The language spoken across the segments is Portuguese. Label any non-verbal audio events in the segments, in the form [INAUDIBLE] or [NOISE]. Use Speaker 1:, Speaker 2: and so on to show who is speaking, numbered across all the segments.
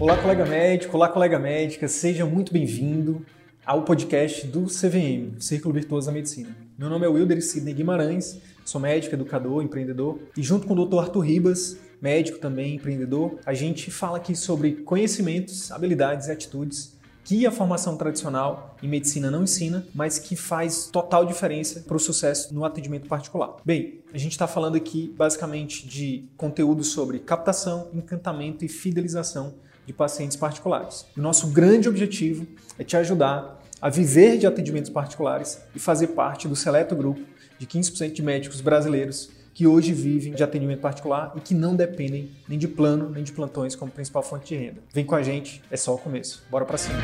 Speaker 1: Olá, colega médico, olá, colega médica, seja muito bem-vindo ao podcast do CVM, Círculo Virtuoso da Medicina. Meu nome é Wilder Sidney Guimarães, sou médico, educador, empreendedor e junto com o Dr. Arthur Ribas, médico também, empreendedor, a gente fala aqui sobre conhecimentos, habilidades e atitudes que a formação tradicional em medicina não ensina, mas que faz total diferença para o sucesso no atendimento particular. Bem, a gente está falando aqui basicamente de conteúdo sobre captação, encantamento e fidelização de pacientes particulares. O nosso grande objetivo é te ajudar a viver de atendimentos particulares e fazer parte do seleto grupo de 15% de médicos brasileiros que hoje vivem de atendimento particular e que não dependem nem de plano nem de plantões como principal fonte de renda. Vem com a gente, é só o começo. Bora para cima.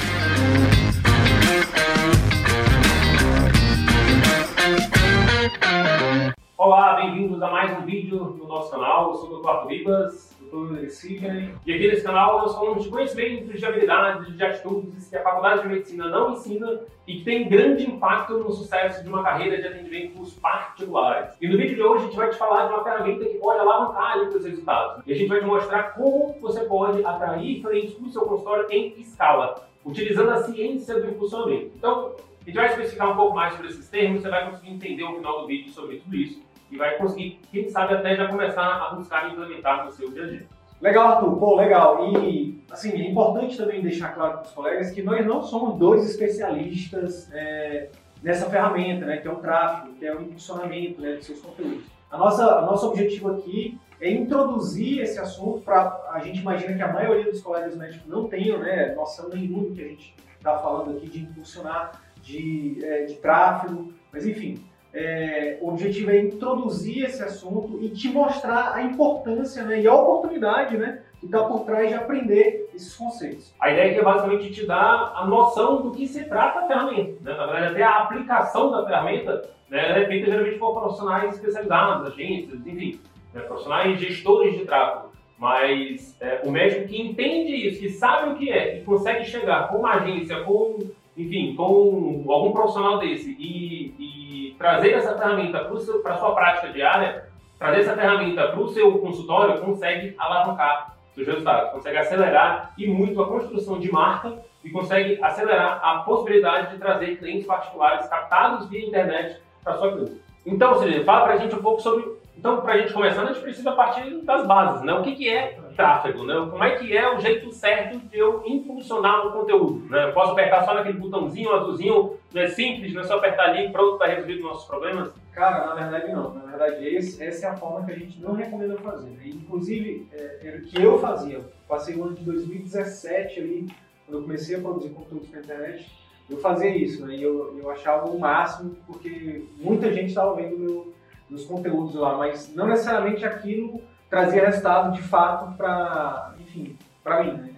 Speaker 2: Olá, bem-vindos a mais um vídeo no nosso canal. Eu sou o Dr. Arthur Ribas, Dr. Sidney. E aqui nesse canal nós falamos de conhecimentos, de habilidades, de atitudes que a Faculdade de Medicina não ensina e que tem grande impacto no sucesso de uma carreira de atendimentos particulares. E no vídeo de hoje a gente vai te falar de uma ferramenta que pode alavancar os seus resultados. E a gente vai te mostrar como você pode atrair clientes para o seu consultório em escala, utilizando a ciência do impulsionamento. Então, a gente vai especificar um pouco mais sobre esses termos, você vai conseguir entender o final do vídeo sobre tudo isso e vai conseguir, quem sabe, até já começar a buscar implementar no seu dia a dia.
Speaker 1: Legal, Arthur. Pô, legal. E, assim, é importante também deixar claro para os colegas que nós não somos dois especialistas é, nessa ferramenta, né, que é o tráfego, que é o impulsionamento né, de seus conteúdos. A nossa, a nosso objetivo aqui é introduzir esse assunto para a gente imagina que a maioria dos colegas médicos não tenham né, noção nenhuma do que a gente está falando aqui de impulsionar de, é, de tráfego, mas enfim, é, o objetivo é introduzir esse assunto e te mostrar a importância né, e a oportunidade né, que está por trás de aprender esses conceitos.
Speaker 2: A ideia aqui é basicamente te dar a noção do que se trata a ferramenta. Né? Na verdade, até a aplicação da ferramenta né, é feita geralmente por profissionais especializados, agências, enfim, né, profissionais gestores de tráfego. Mas é, o médico que entende isso, que sabe o que é, que consegue chegar com uma agência, com enfim, com algum profissional desse e, e trazer essa ferramenta para a sua prática diária, trazer essa ferramenta para o seu consultório, consegue alavancar seus resultados, consegue acelerar e muito a construção de marca e consegue acelerar a possibilidade de trazer clientes particulares captados via internet para sua clínica. Então, Celina, fala para a gente um pouco sobre então, para a gente começar, a gente precisa partir das bases, né? O que, que é tráfego, né? Como é que é o jeito certo de eu impulsionar o conteúdo, né? Eu posso apertar só naquele botãozinho azulzinho, não é simples, não é só apertar ali e pronto, está resolvido nossos problemas?
Speaker 1: Cara, na verdade não. Na verdade, esse, essa é a forma que a gente não recomenda fazer. Né? Inclusive, é, era o que eu fazia. Passei o ano de 2017 ali, quando eu comecei a produzir conteúdo na internet, eu fazia isso, né? E eu, eu achava o máximo, porque muita gente estava vendo meu dos conteúdos lá, mas não necessariamente aquilo trazia resultado de fato para, enfim, para mim, né?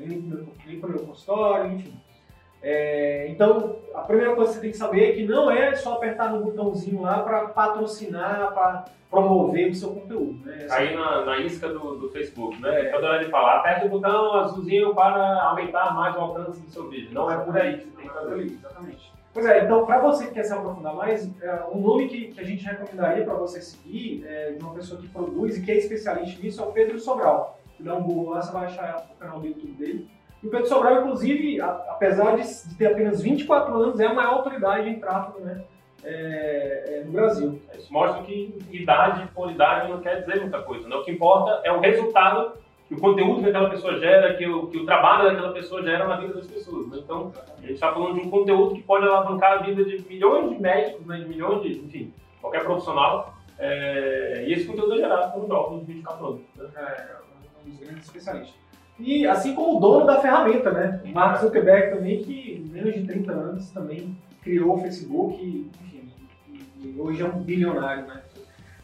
Speaker 1: nem para o meu consultório, enfim. É, então, a primeira coisa que você tem que saber é que não é só apertar no botãozinho lá para patrocinar, para promover o seu conteúdo. Né?
Speaker 2: Aí na, na isca do, do Facebook, né? É. Toda hora de falar, aperte o botão azulzinho para aumentar mais o alcance do seu vídeo. Não é por aí que você tem que fazer isso.
Speaker 1: Exatamente. Pois é, então para você que quer se aprofundar mais, é, um nome que, que a gente recomendaria para você seguir, é, de uma pessoa que produz e que é especialista nisso, é o Pedro Sobral. Dá um Google lá, você vai achar o canal do YouTube dele. E o Pedro Sobral, inclusive, a, apesar de, de, ter apenas 24 anos, é a maior autoridade em tráfego né, é, é, no Brasil.
Speaker 2: Isso mostra que idade, qualidade não quer dizer muita coisa. Né? O que importa é o resultado que o conteúdo que aquela pessoa gera, que o, que o trabalho daquela pessoa gera na vida das pessoas. Né? Então, a gente está falando de um conteúdo que pode alavancar a vida de milhões de médicos, né? de milhões de, enfim, qualquer profissional. É, e esse conteúdo é gerado por um jovem de 24 anos. Né?
Speaker 1: É, um dos grandes especialistas. E assim como o dono da ferramenta, né? O Mark Zuckerberg também, que menos de 30 anos também criou o Facebook, e, enfim, e hoje é um bilionário, né?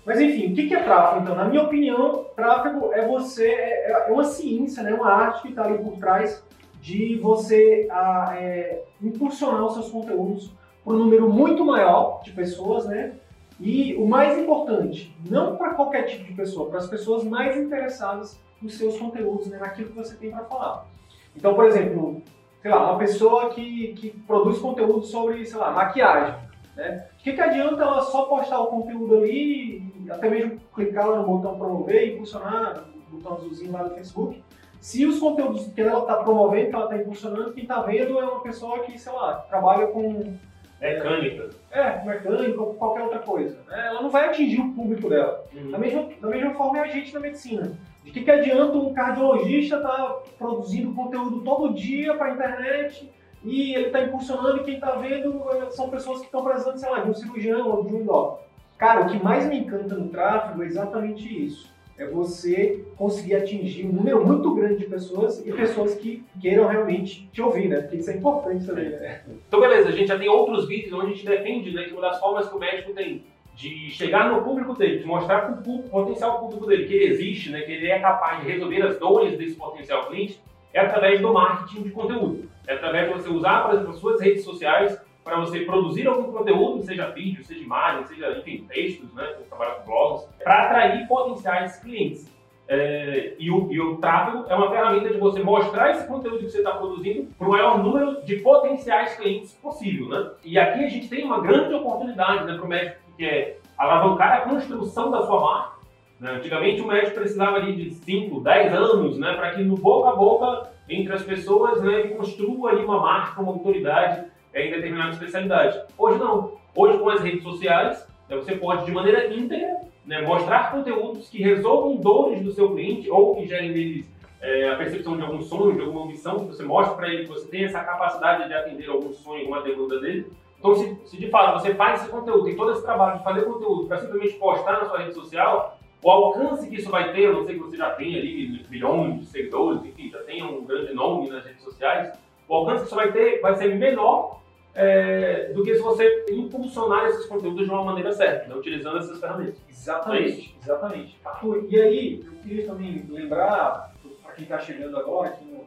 Speaker 1: Mas enfim, o que é tráfego? Então, na minha opinião, tráfego é você, é, é uma ciência, né, uma arte que está ali por trás de você a, é, impulsionar os seus conteúdos para um número muito maior de pessoas, né? E o mais importante, não para qualquer tipo de pessoa, para as pessoas mais interessadas nos seus conteúdos, né, naquilo que você tem para falar. Então, por exemplo, sei lá, uma pessoa que, que produz conteúdo sobre, sei lá, maquiagem. Né? O que, que adianta ela só postar o conteúdo ali, até mesmo clicar lá no botão promover e impulsionar, o botão azulzinho lá do Facebook, se os conteúdos que ela está promovendo, que ela está impulsionando, quem está vendo é uma pessoa que, sei lá, trabalha com
Speaker 2: Mecânica.
Speaker 1: é, mecânica ou qualquer outra coisa. né? Ela não vai atingir o público dela.
Speaker 2: Uhum.
Speaker 1: Da mesma, da mesma forma é a gente na medicina. De que, que adianta um cardiologista estar produzindo conteúdo todo dia para a internet e ele está impulsionando e quem está vendo eh, são pessoas que estão precisando, sei lá, de um cirurgião ou de um endócrino. Cara, o que mais me encanta no tráfego é exatamente isso. É você conseguir atingir um número muito grande de pessoas e pessoas que queiram realmente te ouvir, né? Porque isso é importante também, né?
Speaker 2: Então, beleza, a gente já tem outros vídeos onde a gente defende né, que uma das formas que o médico tem de chegar no público dele, de mostrar para o público- potencial público dele que ele existe, né, que ele é capaz de resolver as dores desse potencial cliente, é através do marketing de conteúdo. É através de você usar, por exemplo, as suas redes sociais para você produzir algum conteúdo, seja vídeo, seja imagem, seja, enfim, textos, né, você trabalha com blogs, para atrair potenciais clientes. É, e, o, e o tráfego é uma ferramenta de você mostrar esse conteúdo que você está produzindo para o maior número de potenciais clientes possível, né? E aqui a gente tem uma grande oportunidade né, para o médico que é alavancar a construção da sua marca. né? Antigamente o médico precisava ali de 5, 10 anos né, para que no boca a boca entre as pessoas né, ele construa ali uma marca, uma autoridade em determinada especialidade. Hoje não. Hoje com as redes sociais né, você pode de maneira íntegra né, mostrar conteúdos que resolvam dores do seu cliente ou que gerem neles é, a percepção de algum sonho, de alguma ambição, que você mostra para ele que você tem essa capacidade de atender algum sonho, alguma demanda dele. Então, se, se de fato você faz esse conteúdo, tem todo esse trabalho de fazer conteúdo para simplesmente postar na sua rede social, o alcance que isso vai ter, eu não sei que você já tem ali milhões de seguidores, enfim, já tem um grande nome nas redes sociais, o alcance que isso vai ter vai ser menor é, do que se você impulsionar esses conteúdos de uma maneira certa, né, utilizando essas ferramentas.
Speaker 1: Exatamente, exatamente. Arthur, e aí, eu queria também lembrar, para quem está chegando agora aqui no, no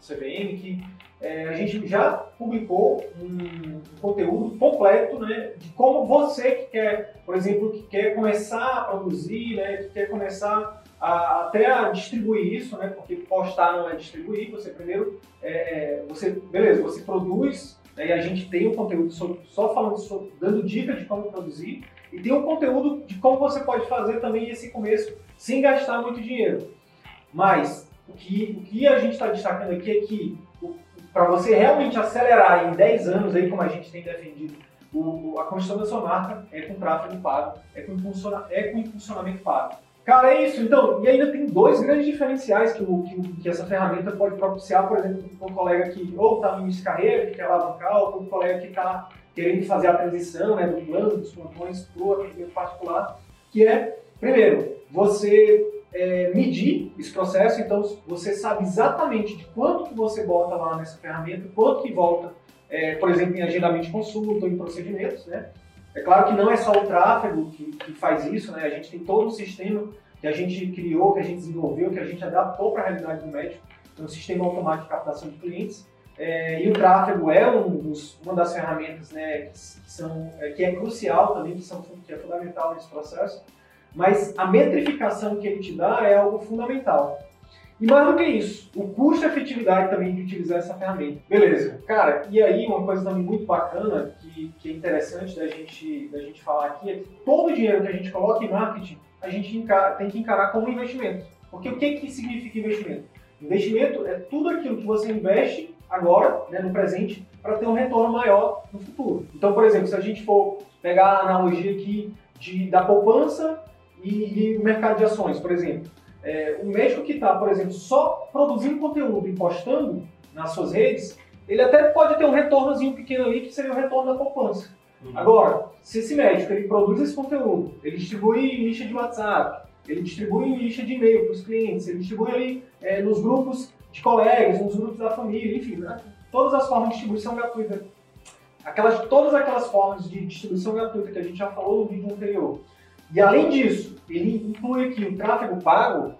Speaker 1: CVM, que é, a gente já publicou um, um conteúdo completo né, de como você que quer, por exemplo, que quer começar a produzir, né, que quer começar a, até a distribuir isso, né, porque postar não é distribuir, você primeiro, é, você, beleza, você produz, né, e a gente tem o conteúdo sobre, só falando sobre, dando dicas de como produzir, e tem um conteúdo de como você pode fazer também esse começo sem gastar muito dinheiro. Mas o que, o que a gente está destacando aqui é que para você realmente acelerar em 10 anos, aí, como a gente tem defendido, o, a construção da sua marca é com tráfego pago, é com, impulsiona, é com impulsionamento pago. Cara, é isso. Então, e ainda tem dois grandes diferenciais que, o, que, que essa ferramenta pode propiciar, por exemplo, para um colega que ou está no início de carreira, que quer alavancar, ou para um colega que está querendo fazer a transição né, do plano, dos plantões para o atendimento particular, que é, primeiro, você é, medir esse processo, então você sabe exatamente de quanto que você bota lá nessa ferramenta, quanto que volta, é, por exemplo, em agendamento de consulta ou em procedimentos, né? É claro que não é só o tráfego que, que faz isso, né? A gente tem todo um sistema que a gente criou, que a gente desenvolveu, que a gente adaptou para a realidade do médico, é um sistema automático de captação de clientes, é, e o tráfego é um dos, uma das ferramentas né, que, são, é, que é crucial também, que, são, que é fundamental nesse processo, mas a metrificação que ele te dá é algo fundamental. E mais do que isso, o custo e efetividade também de utilizar essa ferramenta. Beleza. Cara, e aí uma coisa também muito bacana, que, que é interessante da gente, da gente falar aqui, é que todo o dinheiro que a gente coloca em marketing, a gente encara, tem que encarar como investimento. Porque o que, que significa investimento? Investimento é tudo aquilo que você investe agora, né, no presente, para ter um retorno maior no futuro. Então, por exemplo, se a gente for pegar a analogia aqui de, da poupança e, e mercado de ações, por exemplo. É, o médico que está, por exemplo, só produzindo conteúdo e postando nas suas redes, ele até pode ter um retornozinho pequeno ali, que seria o retorno da poupança. Uhum. Agora, se esse médico ele produz esse conteúdo, ele distribui em lista de WhatsApp, ele distribui em lista de e-mail para os clientes, ele distribui ali é, nos grupos de colegas, nos grupos da família, enfim, né? todas as formas de distribuição gratuita. Aquelas, todas aquelas formas de distribuição gratuita que a gente já falou no vídeo anterior. E além disso, ele inclui aqui o tráfego pago,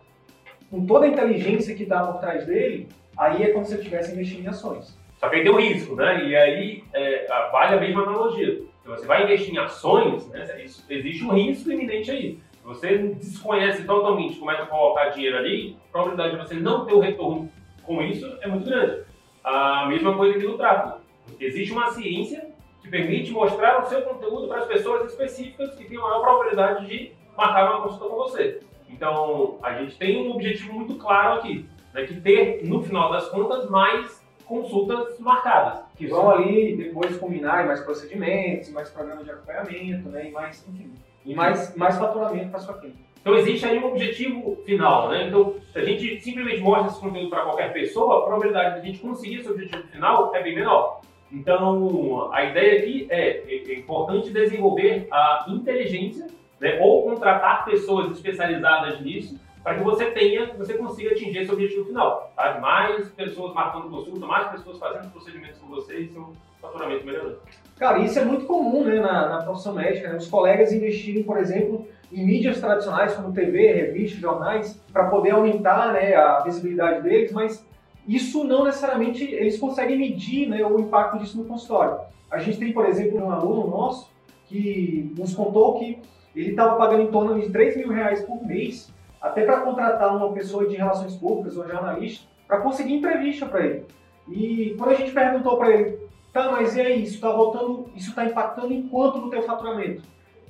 Speaker 1: com toda a inteligência que dá por trás dele, aí é como se eu estivesse investindo em ações.
Speaker 2: Só que aí tem um risco, né? E aí é, vale a mesma analogia. Se você vai investir em ações, né, isso, existe um risco iminente aí. Se você desconhece totalmente como é que colocar dinheiro ali, a probabilidade de você não ter o retorno com isso é muito grande. A mesma coisa aqui no tráfego. Existe uma ciência que permite mostrar o seu conteúdo para as pessoas específicas que têm a maior probabilidade de marcar uma consulta com você. Então, a gente tem um objetivo muito claro aqui. Né? que ter, no final das contas, mais consultas marcadas.
Speaker 1: Que vão ali depois combinar mais procedimentos, mais programas de acompanhamento, né, e mais, enfim, e mais, mais faturamento para sua clínica.
Speaker 2: Então existe aí um objetivo final, né? Então, se a gente simplesmente mostra esse conteúdo para qualquer pessoa, a probabilidade de a gente conseguir esse objetivo final é bem menor. Então, a ideia aqui é, é, é importante desenvolver a inteligência, né, ou contratar pessoas especializadas nisso, para que você tenha, você consiga atingir esse objetivo final. Tá? Mais pessoas marcando consulta, mais pessoas fazendo procedimentos com você e seu faturamento melhorando.
Speaker 1: Cara, isso é muito comum né, na, na profissão médica, né? os colegas investirem, por exemplo, em mídias tradicionais como TV, revistas, jornais, para poder aumentar né, a visibilidade deles, mas isso não necessariamente eles conseguem medir né, o impacto disso no consultório. A gente tem, por exemplo, um aluno nosso que nos contou que ele estava pagando em torno de 3 mil reais por mês até para contratar uma pessoa de relações públicas ou jornalista para conseguir entrevista para ele. E quando a gente perguntou para ele, tá, mas e aí, isso está voltando, isso está impactando em quanto no teu faturamento?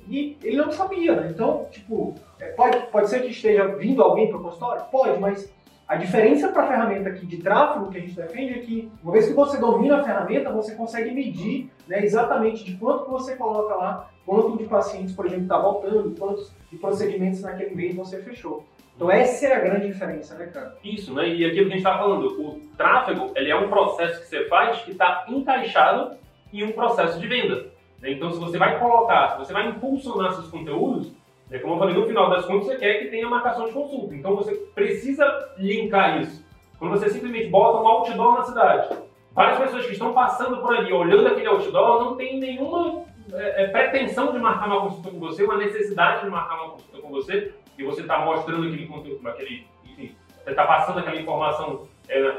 Speaker 1: E ele não sabia, né? Então, tipo, é, pode, pode ser que esteja vindo alguém para o consultório? Pode, mas a diferença para a ferramenta aqui de tráfego que a gente defende é que, uma vez que você domina a ferramenta, você consegue medir né, exatamente de quanto que você coloca lá, quanto de pacientes, por exemplo, está voltando, quantos de procedimentos naquele mês você fechou. Então essa é a grande diferença, né, cara?
Speaker 2: Isso, né? E aquilo que a gente está falando, o tráfego, ele é um processo que você faz que está encaixado em um processo de venda. Né? Então, se você vai colocar, se você vai impulsionar seus conteúdos, é como eu falei, no final das contas, você quer que tenha marcação de consulta. Então você precisa linkar isso. Quando você simplesmente bota um outdoor na cidade, várias pessoas que estão passando por ali, olhando aquele outdoor, não tem nenhuma é, é, pretensão de marcar uma consulta com você, uma necessidade de marcar uma consulta com você, e você está mostrando aquele conteúdo, aquele, enfim, você está passando aquela informação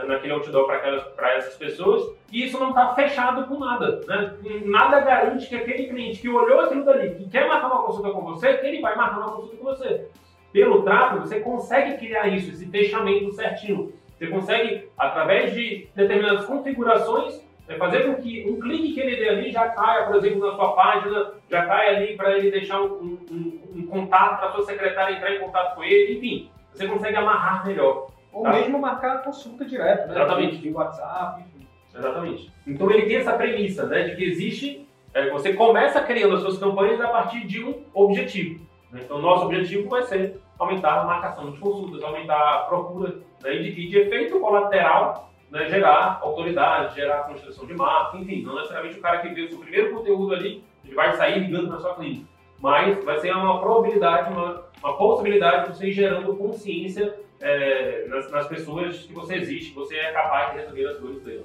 Speaker 2: naquele outdoor para essas pessoas, e isso não está fechado com nada. Né? Nada garante que aquele cliente que olhou aquilo dali, que quer marcar uma consulta com você, ele vai marcar uma consulta com você. Pelo tráfego, você consegue criar isso, esse fechamento certinho. Você consegue, através de determinadas configurações, é fazer com que um clique que ele dê ali já caia, por exemplo, na sua página, já caia ali para ele deixar um, um, um contato para sua secretária entrar em contato com ele, enfim, você consegue amarrar melhor.
Speaker 1: Ou tá? mesmo marcar a consulta direto, né?
Speaker 2: Exatamente.
Speaker 1: De WhatsApp, enfim.
Speaker 2: Exatamente. Então ele tem essa premissa, né, de que existe, é, você começa criando as suas campanhas a partir de um objetivo. Né? Então nosso objetivo vai ser aumentar a marcação de consultas, aumentar a procura, né, e, de, de efeito colateral, né, gerar autoridade, gerar construção de marca, enfim, não necessariamente o cara que vê o seu primeiro conteúdo ali, ele vai sair ligando na sua clínica, mas vai ser uma probabilidade, uma, uma possibilidade de você ir gerando consciência é, nas, nas, pessoas que você existe, você é capaz de resolver as dores dela.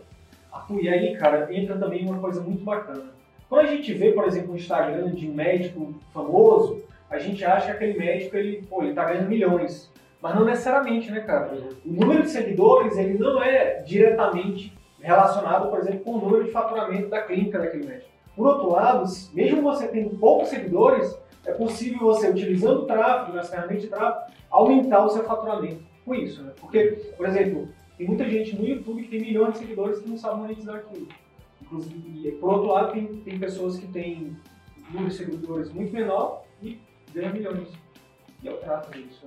Speaker 1: Arthur, e aí, cara, entra também uma coisa muito bacana. Quando a gente vê, por exemplo, um Instagram de médico famoso, a gente acha que aquele médico, ele, pô, ele tá ganhando milhões. Mas não necessariamente, né, cara? O número de seguidores, ele não é diretamente relacionado, por exemplo, com o número de faturamento da clínica daquele médico. Por outro lado, mesmo você tendo poucos seguidores, é possível você, utilizando o tráfego, as ferramentas de tráfego, aumentar o seu faturamento com isso, né? Porque, por exemplo, tem muita gente no YouTube que tem milhões de seguidores que não sabe monetizar aquilo. Inclusive, por outro lado, tem, tem pessoas que têm número de seguidores muito menor e ganham milhões. E é o tráfego disso.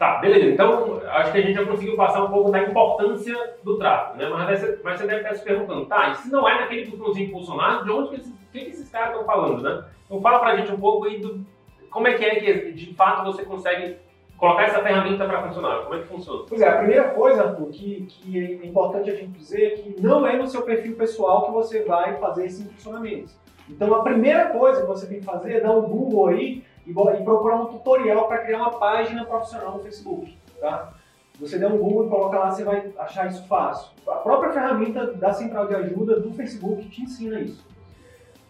Speaker 2: Tá, beleza. Então, acho que a gente já conseguiu passar um pouco da importância do tráfego, né? Mas mas você deve estar se perguntando, tá, e se não é naquele botãozinho impulsionado, de onde que esses, que esses caras estão falando, né? Então, fala pra gente um pouco aí do como é que é que, de fato, você consegue colocar essa ferramenta para funcionar? Como é que funciona?
Speaker 1: Pois é, a primeira coisa, Arthur, que, que é importante a gente dizer é que não é no seu perfil pessoal que você vai fazer esse funcionamento. Então, a primeira coisa que você tem que fazer é dar um Google aí e, e procurar um tutorial para criar uma página profissional no Facebook, tá? Você der um Google e coloca lá, você vai achar isso fácil. A própria ferramenta da central de ajuda do Facebook te ensina isso.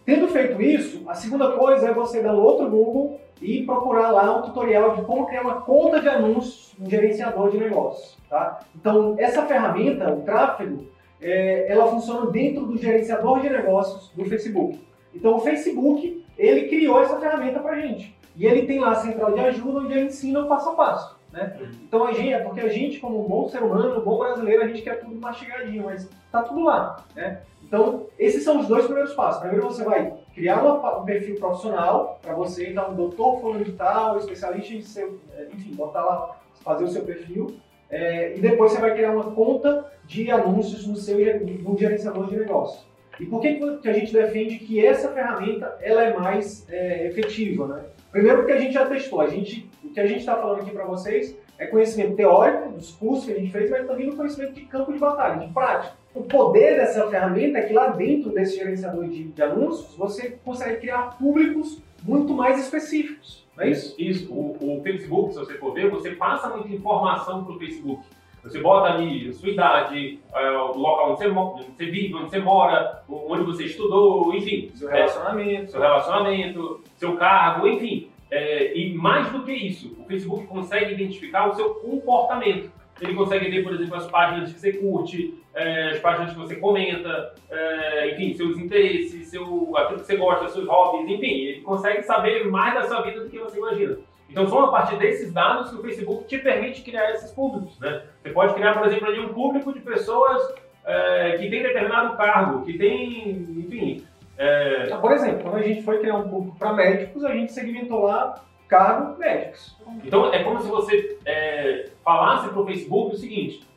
Speaker 1: Tendo feito isso, a segunda coisa é você dar um outro Google e procurar lá um tutorial de como criar uma conta de anúncios no gerenciador de negócios. Tá? Então, essa ferramenta, o tráfego, é, ela funciona dentro do gerenciador de negócios do Facebook. Então, o Facebook, ele criou essa ferramenta para gente. E ele tem lá a central de ajuda onde ele ensina o passo a passo. Né? Então, a gente, é porque a gente, como um bom ser humano, um bom brasileiro, a gente quer tudo mastigadinho, mas tá tudo lá. Né? Então, esses são os dois primeiros passos. Primeiro, você vai criar uma, um perfil profissional para você, então, doutor fulano de tal, especialista em seu, é, enfim, botar lá, fazer o seu perfil. é, e depois você vai criar uma conta de anúncios no seu no gerenciador de negócios. E por que, que a gente defende que essa ferramenta ela é mais é, efetiva? Né? Primeiro porque a gente já testou, a gente, o que a gente está falando aqui para vocês é conhecimento teórico dos cursos que a gente fez, mas também no conhecimento de campo de batalha, de prática. O poder dessa ferramenta é que lá dentro desse gerenciador de, de anúncios você consegue criar públicos muito mais específicos. Não é isso?
Speaker 2: Isso. O, o Facebook, se você for ver, você passa muita informação para o Facebook. Você bota ali a sua idade, é, o local onde você, onde você, vive, onde você mora, onde você estudou, enfim.
Speaker 1: Seu relacionamento.
Speaker 2: É, seu relacionamento, seu cargo, enfim. É, e mais do que isso, o Facebook consegue identificar o seu comportamento. Ele consegue ver, por exemplo, as páginas que você curte, é, as páginas que você comenta, é, enfim, seus interesses, seu, aquilo que você gosta, seus hobbies, enfim, ele consegue saber mais da sua vida do que você imagina. Então, são a partir desses dados que o Facebook te permite criar esses públicos. Né? Você pode criar, por exemplo, ali um público de pessoas é, que tem determinado cargo, que tem, enfim,
Speaker 1: é... Então, por exemplo, quando a gente foi criar um público para médicos, a gente segmentou lá cargo médicos.
Speaker 2: Então é como se você é, falasse para o Facebook o seguinte: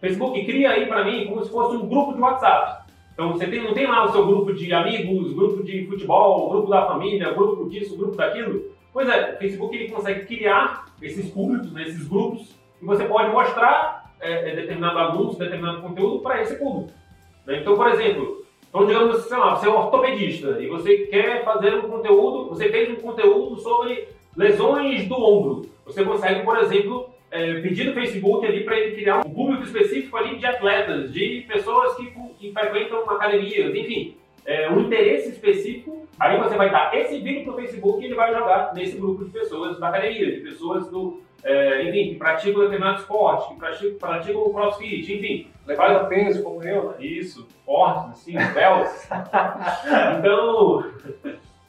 Speaker 2: Facebook, cria aí para mim como se fosse um grupo de WhatsApp. Então você tem, não tem lá o seu grupo de amigos, grupo de futebol, grupo da família, grupo disso, grupo daquilo. Pois é, o Facebook ele consegue criar esses públicos, né, esses grupos, e você pode mostrar é, é determinado anúncio, determinado conteúdo para esse público. Né? Então, por exemplo, então, digamos, sei lá, você é um ortopedista e você quer fazer um conteúdo, você fez um conteúdo sobre lesões do ombro. Você consegue, por exemplo, é, pedir no Facebook ali para ele criar um público específico ali de atletas, de pessoas que, que frequentam academias, enfim, é, um interesse específico. Aí você vai dar esse vídeo para o Facebook e ele vai jogar nesse grupo de pessoas da academia, de pessoas do, é, enfim, que praticam determinado esporte, que praticam, praticam o crossfit, enfim.
Speaker 1: Levanta peso como eu,
Speaker 2: né? Isso, fortes, assim, belos. [LAUGHS] então,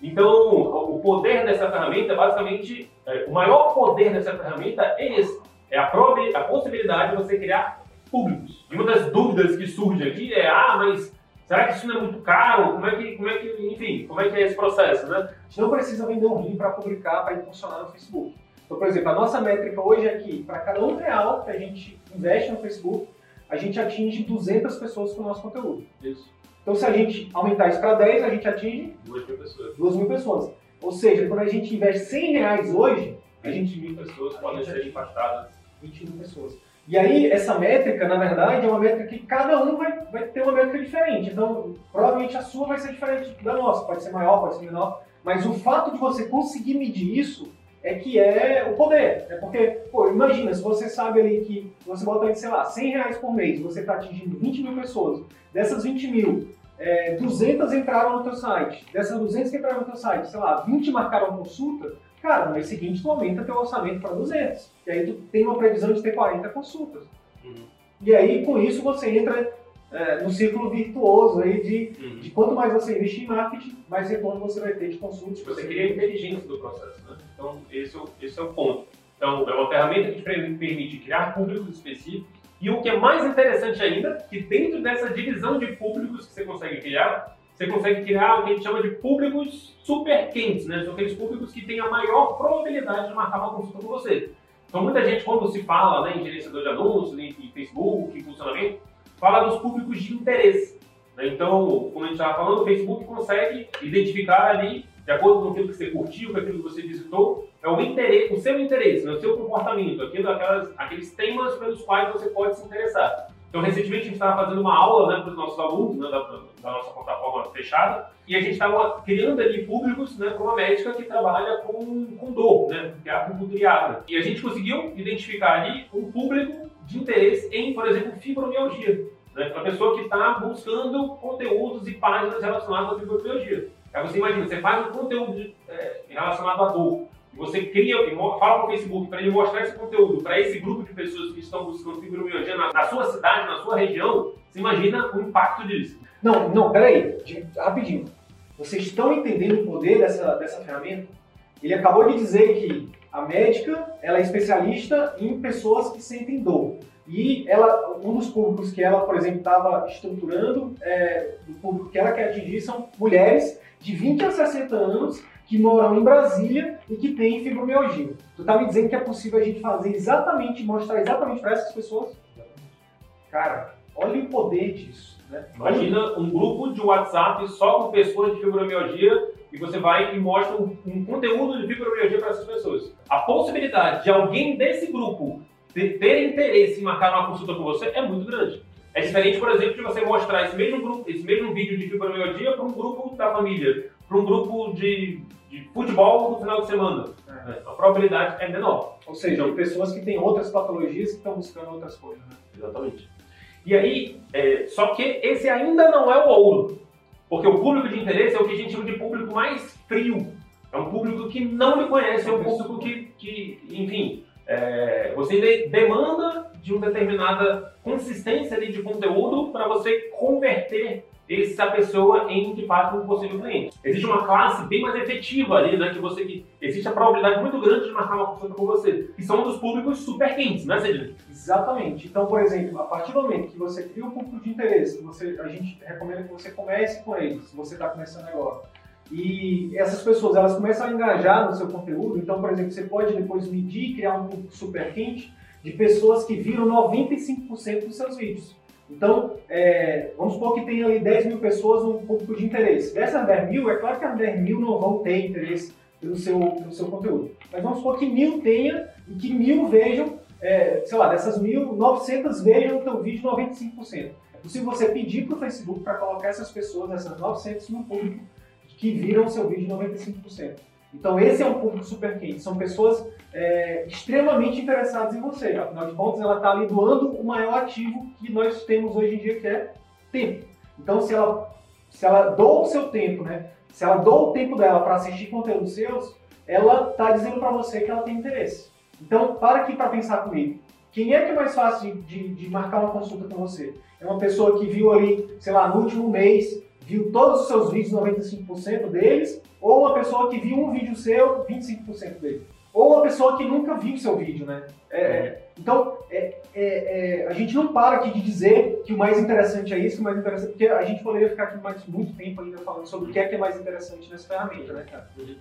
Speaker 2: então, o poder dessa ferramenta, basicamente, é, o maior poder dessa ferramenta é esse. É a, a possibilidade de você criar públicos. E uma das dúvidas que surge aqui é, ah, mas será que isso não é muito caro? Como é que, como é que enfim, como é que é esse processo, né? A
Speaker 1: gente não precisa vender um link para publicar, para impulsionar no Facebook. Então, por exemplo, a nossa métrica hoje é que para cada um real que a gente investe no Facebook, a gente atinge 200 pessoas com o nosso conteúdo.
Speaker 2: Isso.
Speaker 1: Então, se a gente aumentar isso para 10, a gente atinge
Speaker 2: 2 mil pessoas.
Speaker 1: 2 mil pessoas. Ou seja, quando a gente investe 100 reais hoje,
Speaker 2: a 20 mil pessoas podem ser impactadas.
Speaker 1: 20 mil pessoas. E aí, essa métrica, na verdade, é uma métrica que cada um vai, vai ter uma métrica diferente. Então, provavelmente a sua vai ser diferente da nossa. Pode ser maior, pode ser menor. Mas o fato de você conseguir medir isso é que é o poder. É porque, pô, imagina, se você sabe ali que você bota aí, sei lá, 100 reais por mês, você está atingindo 20 mil pessoas, dessas 20 mil, é, 200 entraram no teu site, dessas 200 que entraram no teu site, sei lá, 20 marcaram consulta, cara, no mês seguinte tu aumenta teu orçamento para 200. E aí tu tem uma previsão de ter 40 consultas. Uhum. E aí, com isso, você entra é, no círculo virtuoso aí de, uhum. de quanto mais você investir em marketing, mais retorno você vai ter de consultas.
Speaker 2: Você cria a inteligência do processo, né? Então, esse é, o, esse é o ponto. Então, é uma ferramenta que te permite criar públicos específicos. E o que é mais interessante ainda, que dentro dessa divisão de públicos que você consegue criar, você consegue criar o que a gente chama de públicos super quentes, né? São aqueles públicos que têm a maior probabilidade de marcar uma consulta com você. Então, muita gente, quando se fala né, em gerenciador de anúncios, em Facebook, em funcionamento, fala dos públicos de interesse. Né? Então, como a gente estava falando, o Facebook consegue identificar ali, de acordo com aquilo que você curtiu, com aquilo que você visitou, é o interesse, o seu interesse, né? o seu comportamento, aquilo, aquelas, aqueles temas pelos quais você pode se interessar. Então, recentemente a gente estava fazendo uma aula né, para os nossos alunos né, da, da, nossa plataforma fechada e a gente estava criando ali públicos né, para uma médica que trabalha com, com dor, né, que é a acupuntura. E a gente conseguiu identificar ali um público de interesse em, por exemplo, fibromialgia. Né, para pessoa que está buscando conteúdos e páginas relacionadas à fibromialgia. Aí você imagina, você faz um conteúdo é, relacionado à dor você cria, fala para o Facebook para ele mostrar esse conteúdo para esse grupo de pessoas que estão buscando fibromialgia na, na sua cidade, na sua região, você imagina o impacto disso.
Speaker 1: Não, não, peraí, rapidinho. Vocês estão entendendo o poder dessa, dessa ferramenta? Ele acabou de dizer que a médica ela é especialista em pessoas que sentem dor. E ela, um dos públicos que ela, por exemplo, estava estruturando, é, o público que ela quer atingir são mulheres de 20 a 60 anos que moram em Brasília e que têm fibromialgia. Tu tá me dizendo que é possível a gente fazer exatamente, mostrar exatamente para essas pessoas? Cara, olha o poder disso. Né?
Speaker 2: Imagina um grupo de WhatsApp só com pessoas de fibromialgia e você vai e mostra um, um conteúdo de fibromialgia para essas pessoas. A possibilidade de alguém desse grupo ter, ter interesse em marcar uma consulta com você é muito grande. É diferente, por exemplo, de você mostrar esse mesmo, grupo, esse mesmo vídeo de fibromialgia para um grupo da família, para um grupo de, de, futebol no final de semana. É. A probabilidade é menor.
Speaker 1: Ou seja, então, pessoas que têm outras patologias que estão buscando outras coisas. Né?
Speaker 2: Exatamente. E aí, é, só que esse ainda não é o ouro. Porque o público de interesse é o que a gente chama de público mais frio. É um público que não lhe conhece, é um público que, que enfim, é, você de, demanda de uma determinada consistência ali de conteúdo para você converter essa pessoa em de fato um possível cliente. Existe uma classe bem mais efetiva ali, né? Que você que existe a probabilidade muito grande de marcar uma consulta com você, que são dos públicos super quentes, né, Cedinho?
Speaker 1: Exatamente. Então, por exemplo, a partir do momento que você cria um público de interesse, você, a gente recomenda que você comece com eles, se você está começando agora. E essas pessoas, elas começam a engajar no seu conteúdo. Então, por exemplo, você pode depois medir e criar um público super quente de pessoas que viram 95% dos seus vídeos. Então, é, vamos supor que tem ali 10 mil pessoas no público de interesse. Dessas 10 mil, é claro que as 10 mil não vão ter interesse pelo seu, pelo seu conteúdo. Mas vamos supor que mil tenha e que mil vejam, é, sei lá, dessas mil, 900 vejam o teu vídeo 95%. É possível você pedir para o Facebook para colocar essas pessoas, essas 900 no público que viram o seu vídeo 95%. Então esse é um público super quente, são pessoas é, extremamente interessadas em você. Afinal de contas, ela está ali doando o maior ativo que nós temos hoje em dia, que é tempo. Então se ela, se ela doa o seu tempo, né? Se ela doa o tempo dela para assistir conteúdos seus, ela está dizendo para você que ela tem interesse. Então para aqui para pensar comigo. Quem é que é mais fácil de, de, de marcar uma consulta com você? É uma pessoa que viu ali, sei lá, no último mês viu todos os seus vídeos, 95% deles, ou uma pessoa que viu um vídeo seu, 25% dele. Ou uma pessoa que nunca viu seu vídeo, né? É, é, então, é, é, é, a gente não para aqui de dizer que o mais interessante é isso, que o mais interessante... Porque a gente poderia ficar aqui mais muito tempo ainda falando sobre o que é que é mais interessante nessa ferramenta, né, cara?
Speaker 2: Uhum.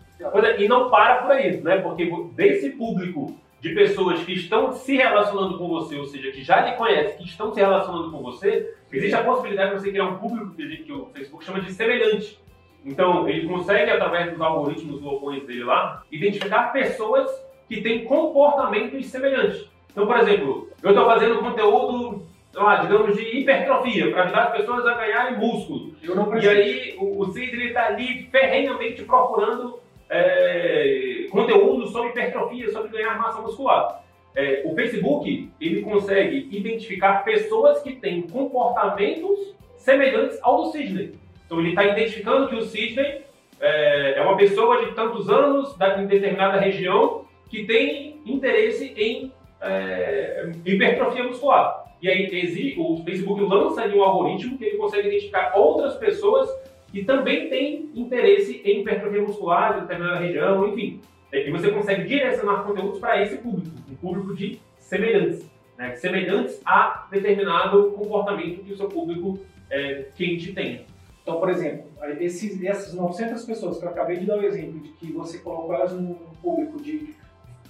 Speaker 2: E não para por aí, né? Porque desse público de pessoas que estão se relacionando com você, ou seja, que já lhe conhecem, que estão se relacionando com você, existe a possibilidade de você criar um público que o Facebook chama de semelhante. Então, ele consegue, através dos algoritmos locais dele lá, identificar pessoas que têm comportamentos semelhantes. Então, por exemplo, eu estou fazendo conteúdo, lá, digamos, de hipertrofia, para ajudar as pessoas a ganharem músculo. e aí, o, o Cid está ali ferrenhamente procurando é, conteúdo sobre hipertrofia, sobre ganhar massa muscular. É, o Facebook ele consegue identificar pessoas que têm comportamentos semelhantes ao do Sidney. Então ele está identificando que o Sidney é, é, uma pessoa de tantos anos, da, em determinada região, que tem interesse em é, hipertrofia muscular. E aí o Facebook lança ali um algoritmo que ele consegue identificar outras pessoas que também tem interesse em hipertrofia muscular de determinada região, enfim. E você consegue direcionar conteúdos para esse público, um público de semelhantes, né? semelhantes a determinado comportamento que o seu público é, quente tem.
Speaker 1: Então, por exemplo, esses, essas 900 pessoas que eu acabei de dar o exemplo de que você colocou elas num público de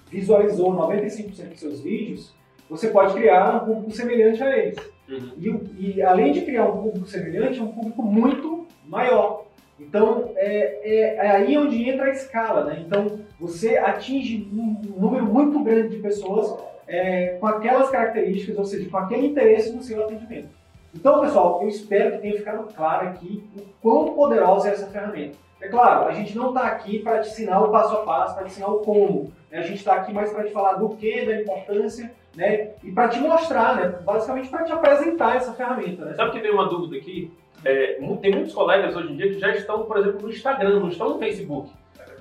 Speaker 1: visualizou 95% dos seus vídeos, você pode criar um público semelhante a eles. Uhum. E, e, além de criar um público semelhante, é um público muito maior. Então, é, é, é, aí onde entra a escala, né? Então, você atinge um número muito grande de pessoas é, com aquelas características, ou seja, com aquele interesse no seu atendimento. Então, pessoal, eu espero que tenha ficado claro aqui o quão poderosa é essa ferramenta. É claro, a gente não está aqui para te ensinar o passo a passo, para te ensinar o como. Né? A gente está aqui mais para te falar do que, da importância, né? E para te mostrar, né? Basicamente para te apresentar essa ferramenta. Né?
Speaker 2: Sabe que tem uma dúvida aqui? É, tem muitos colegas hoje em dia que já estão, por exemplo, no Instagram, não estão no Facebook.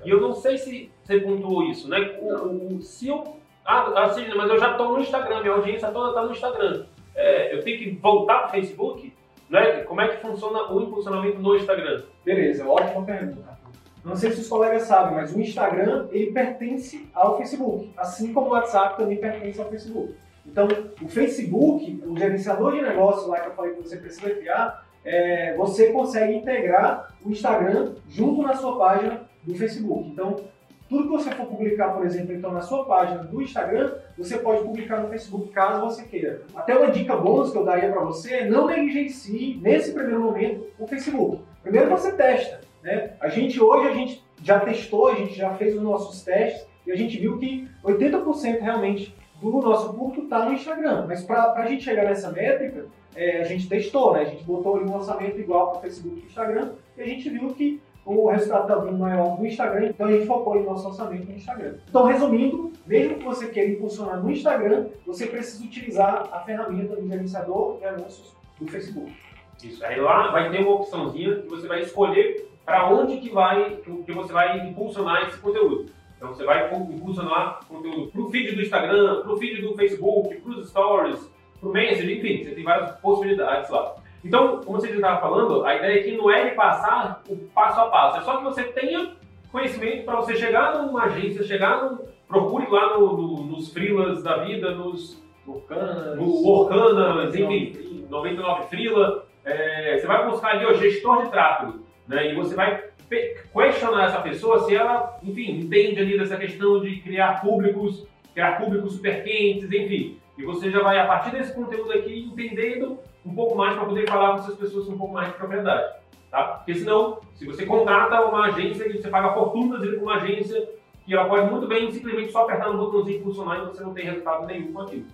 Speaker 2: E eu não sei se você pontuou isso, né? O, o, se eu. Ah, assim, mas eu já estou no Instagram, minha audiência toda está no Instagram. É, eu tenho que voltar para o Facebook? Né? Como é que funciona o impulsionamento no Instagram?
Speaker 1: Beleza, ótima pergunta. Não sei se os colegas sabem, mas o Instagram ele pertence ao Facebook, assim como o WhatsApp também pertence ao Facebook. Então, o Facebook, o gerenciador de negócios lá que eu falei que você precisa criar, é, você consegue integrar o Instagram junto na sua página do Facebook. Então, tudo que você for publicar, por exemplo, então na sua página do Instagram, você pode publicar no Facebook caso você queira. Até uma dica bônus que eu daria para você é não negligencie nesse primeiro momento o Facebook. Primeiro você testa, né? A gente hoje a gente já testou, a gente já fez os nossos testes e a gente viu que 80% realmente do nosso público está no Instagram. Mas para a gente chegar nessa métrica, é, a gente testou, né? A gente botou um orçamento igual para o Facebook e Instagram e a gente viu que o resultado está vindo maior no Instagram, então a gente focou em nosso orçamento no Instagram. Então, resumindo, mesmo que você queira impulsionar no Instagram, você precisa utilizar a ferramenta do gerenciador de anúncios do Facebook.
Speaker 2: Isso. Aí lá vai ter uma opçãozinha que você vai escolher para onde que vai que você vai impulsionar esse conteúdo. Então você vai impulsionar conteúdo para o feed do Instagram, para o feed do Facebook, para os stories, para o Messenger, enfim, você tem várias possibilidades lá. Então, como você estava falando, a ideia aqui não é de passar o passo a passo, é só que você tenha conhecimento para você chegar numa agência, chegar no. Procure lá no, no, nos freelas da vida, nos. Orcanas, no Orcanas, enfim, 99 Freela. É, você vai buscar ali o gestor de tráfego, né? E você vai questionar essa pessoa se ela, enfim, entende ali dessa questão de criar públicos, criar públicos super quentes, enfim. E você já vai, a partir desse conteúdo aqui, entendendo um pouco mais para poder falar com essas pessoas com um pouco mais de propriedade. Tá? Porque senão, se você contrata uma agência e você paga fortunas para uma agência e ela pode muito bem simplesmente só apertar no botãozinho funcionar e você não tem resultado nenhum com aquilo.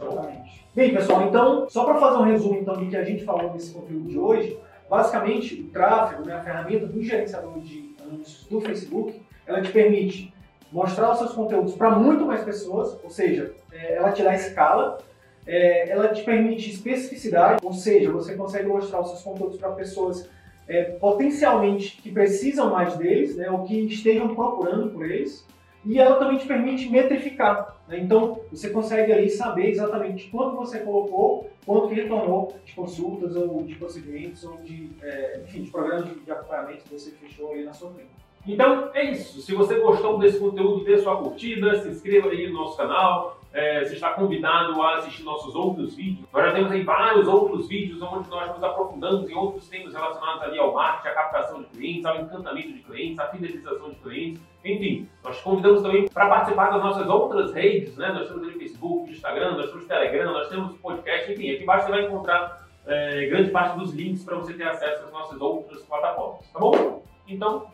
Speaker 1: Exatamente. Bem, pessoal, então, só para fazer um resumo então, do que a gente falou nesse conteúdo de hoje, basicamente o tráfego, né, a ferramenta do gerenciador de anúncios do Facebook, ela te permite mostrar os seus conteúdos para muito mais pessoas, ou seja, é, ela te dá escala, é, ela te permite especificidade, ou seja, você consegue mostrar os seus conteúdos para pessoas é, potencialmente que precisam mais deles, né, ou que estejam procurando por eles, e ela também te permite metrificar. Né? Então, você consegue ali saber exatamente quanto você colocou, quanto que retornou de consultas, ou de procedimentos, ou de, é, enfim, de programas de, acompanhamento que você fechou aí na sua clínica.
Speaker 2: Então é isso. Se você gostou desse conteúdo, dê sua curtida, se inscreva aí no nosso canal. É, você está convidado a assistir nossos outros vídeos. Nós já temos aí vários outros vídeos onde nós nos aprofundamos em outros temas relacionados ali ao marketing, à captação de clientes, ao encantamento de clientes, à fidelização de clientes. Enfim, nós convidamos também para participar das nossas outras redes, né? Nós temos ali Facebook, Instagram, nós temos Telegram, nós temos podcast, enfim, aqui embaixo você vai encontrar é, grande parte dos links para você ter acesso às nossas outras plataformas, tá bom? Então,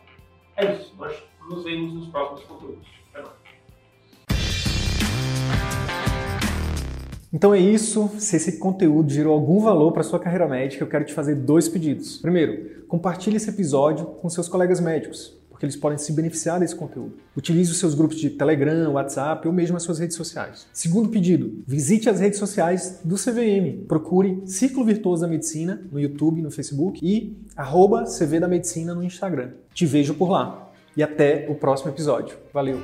Speaker 2: é isso. Nós nos vemos nos próximos conteúdos. Até mais.
Speaker 1: Então é isso. Se esse conteúdo gerou algum valor para sua carreira médica, eu quero te fazer dois pedidos. Primeiro, compartilhe esse episódio com seus colegas médicos, porque eles podem se beneficiar desse conteúdo. Utilize os seus grupos de Telegram, WhatsApp ou mesmo as suas redes sociais. Segundo pedido, visite as redes sociais do CVM. Procure Ciclo Virtuoso da Medicina no YouTube, no Facebook e arroba CV da Medicina no Instagram. Te vejo por lá. E até o próximo episódio. Valeu!